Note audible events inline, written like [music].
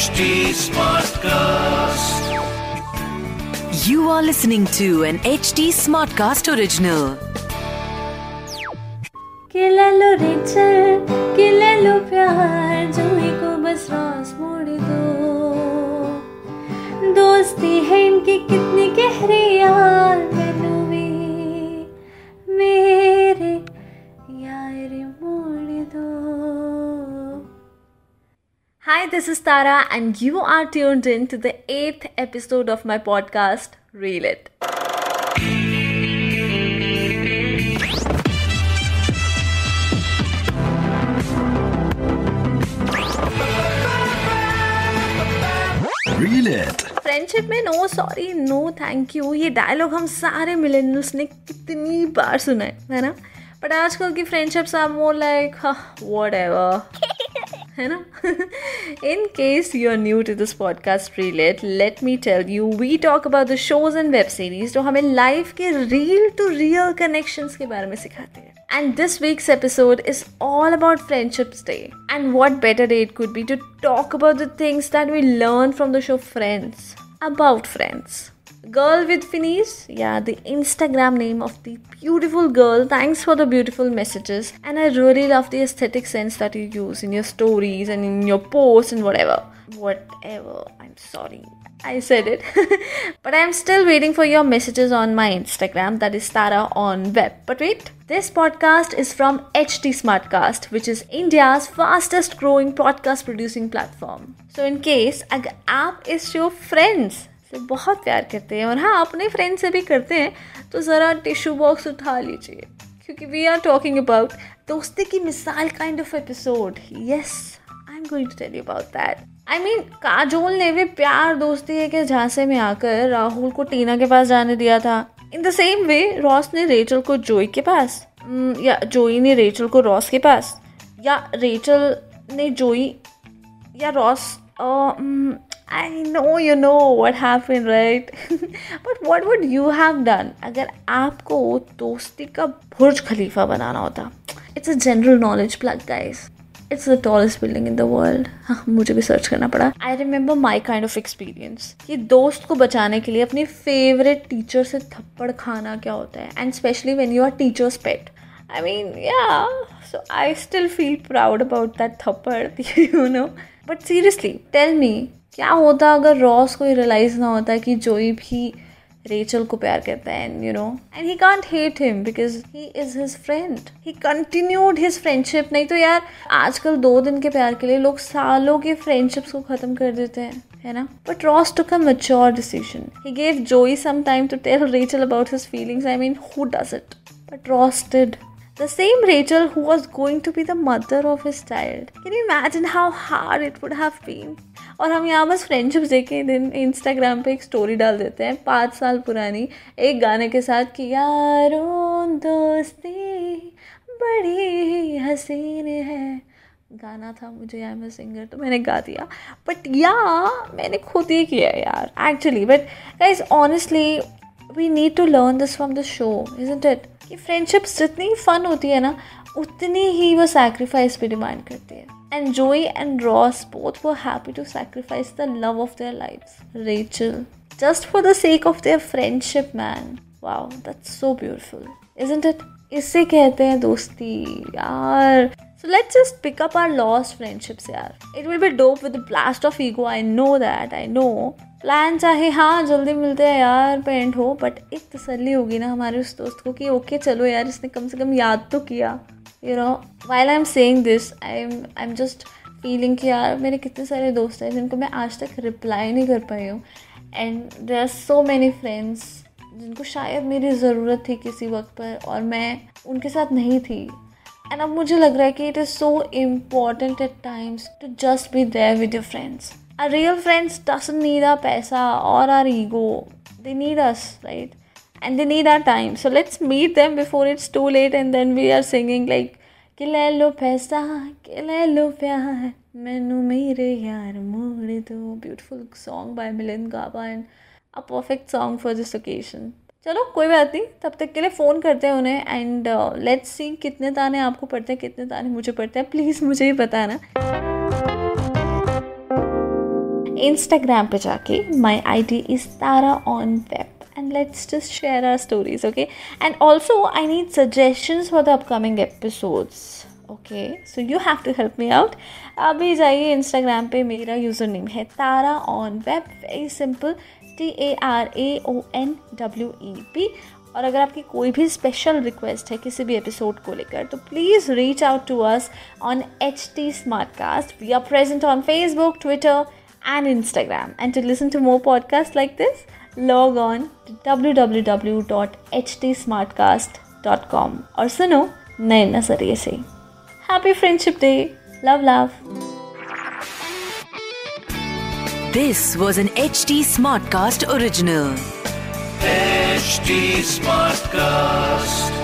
HT Smartcast. You are listening to an HD Smartcast original. कि ले लो Rachel कि ले लो प्यार जूही को बस रास मोड़ दो दोस्ती है इनकी कितनी गहरी this is Tara, and you are tuned in to the eighth episode of my podcast, Reel It. Reel it. Friendship में no sorry no thank you ये डायलॉग हम सारे मिलेनियल्स ने कितनी बार सुना है है ना बट आजकल की friendships are more like what है ना in case you are new to this podcast relate let me tell you we talk about the shows and web series जो हमें लाइफ के रियल टू रियल कनेक्शंस के बारे में सिखाते हैं And this week's episode is all about Friendships Day. And what better day it could be to talk about the things that we learn from the show Friends. About friends. Girl with Finis, yeah, the Instagram name of the beautiful girl. Thanks for the beautiful messages, and I really love the aesthetic sense that you use in your stories and in your posts and whatever. Whatever, I'm sorry. I said it. [laughs] but I'm still waiting for your messages on my Instagram, that is Tara on web. But wait, this podcast is from HT Smartcast, which is India's fastest growing podcast producing platform. So, in case, agar aap is your friends, से बहुत प्यार करते हैं और हाँ अपने friend से भी करते हैं तो ज़रा टिश्यू बॉक्स उठा लीजिए। क्योंकि वी आर टॉकिंग अबाउट दोस्ती की मिसाल kind of episode yes I am going to tell you about that I mean Kajol ने भी प्यार दोस्ती है कि झांसे में आकर राहुल को टीना के पास जाने दिया था। In the same way Ross ने रेचल को जोई के पास mm, या जोई ने रेचल को रॉस के पास या रेचल ने जोई या Ross I know you know what happen right but what would you have done अगर आपको दोस्ती का बुर्ज खलीफा बनाना होता? It's a general knowledge plug guys it's the tallest building in the world हाँ मुझे भी सर्च करना पड़ा. I remember my kind of experience कि दोस्त को बचाने के लिए अपनी फेवरेट टीचर से थप्पड़ खाना क्या होता है? And specially when you are teachers pet I mean या so I still feel proud about that थप्पड़ you know but seriously tell me क्या होता अगर रॉस को रियलाइज़ ना होता कि जोई भी रेचल को प्यार करता है and you know and he can't hate him because he is his friend he continued his friendship नहीं तो यार, आजकल दो दिन के प्यार के लिए लोग सालों के फ्रेंडशिप्स को खत्म कर देते हैं, है ना? But Ross took a mature decision he gave Joey some time to tell Rachel about his feelings I mean who does it but Ross did The same Rachel who was going to be the mother of his child. Can you imagine how hard it would have been? और हम यहाँ बस friendship देखे, दिन Instagram पे एक story डाल देते हैं, पाँच साल पुरानी, एक गाने के साथ कि, यारों दोस्ती, बड़ी हसीन है गाना था मुझे आई एम सिंगर तो मैंने गा दिया बट या मैंने खुद ही किया यार actually but guys honestly we need to learn this from the show is it कि फ्रेंडशिप्स जितनी फन होती है ना, उतनी ही वो सैक्रीफाइस भी डिमांड करती है. And Joey and Ross both वो happy to sacrifice the love of their life Rachel just for the sake of their friendship man wow that's so beautiful is it इसे कहते हैं दोस्ती, यार. So let's just pick up our lost friendships यार. It will be dope with blast of ego I know that I know plan चाहे हाँ जल्दी मिलते हैं यार पेंट हो बट एक तसल्ली होगी ना हमारे उस दोस्त को कि ओके चलो यार, इसने कम से कम याद तो किया। You know while I am saying this I am I am just feeling कि यार, मेरे कितने सारे दोस्त हैं जिनको मैं आज तक रिप्लाई नहीं कर पाई हूँ। And there are so many friends जिनको शायद मेरी ज़रूरत थी किसी वक्त पर और मैं उनके साथ नहीं थी। एंड अब मुझे लग रहा है कि it is so important at times to just be there with your friends a real friends doesn't need a पैसा और our ego they need us right and they need our time. So let's meet them before it's too late and then we are singing like कि ले लो पैसा कि ले लो प्यार मैनू मेरे यार मोड़ दो beautiful song by Milind Gaba and a perfect song for this occasion चलो, कोई बात नहीं, तब तक के लिए फ़ोन करते हैं उन्हें एंड लेट्स सी कितने ताने आपको पढ़ते हैं, कितने ताने मुझे पढ़ते हैं। प्लीज़ मुझे ही बताना। इंस्टाग्राम पे जाके my I D is Tara on web and let's just share our stories, okay? And also, i need suggestions for the upcoming episodes okay so you have to help me out अभी जाइए Instagram पे, मेरा user name है Tara on web very simple T A R A O N W E P और अगर आपकी कोई भी स्पेशल रिक्वेस्ट है किसी भी एपिसोड को लेकर तो please reach out to us on H T smart cast we are present on Facebook Twitter and Instagram and to listen to more podcast like this log on to www.htsmartcast.com और सुनो नए नज़रिए से happy friendship day love love This was an HT Smartcast original. HT Smartcast.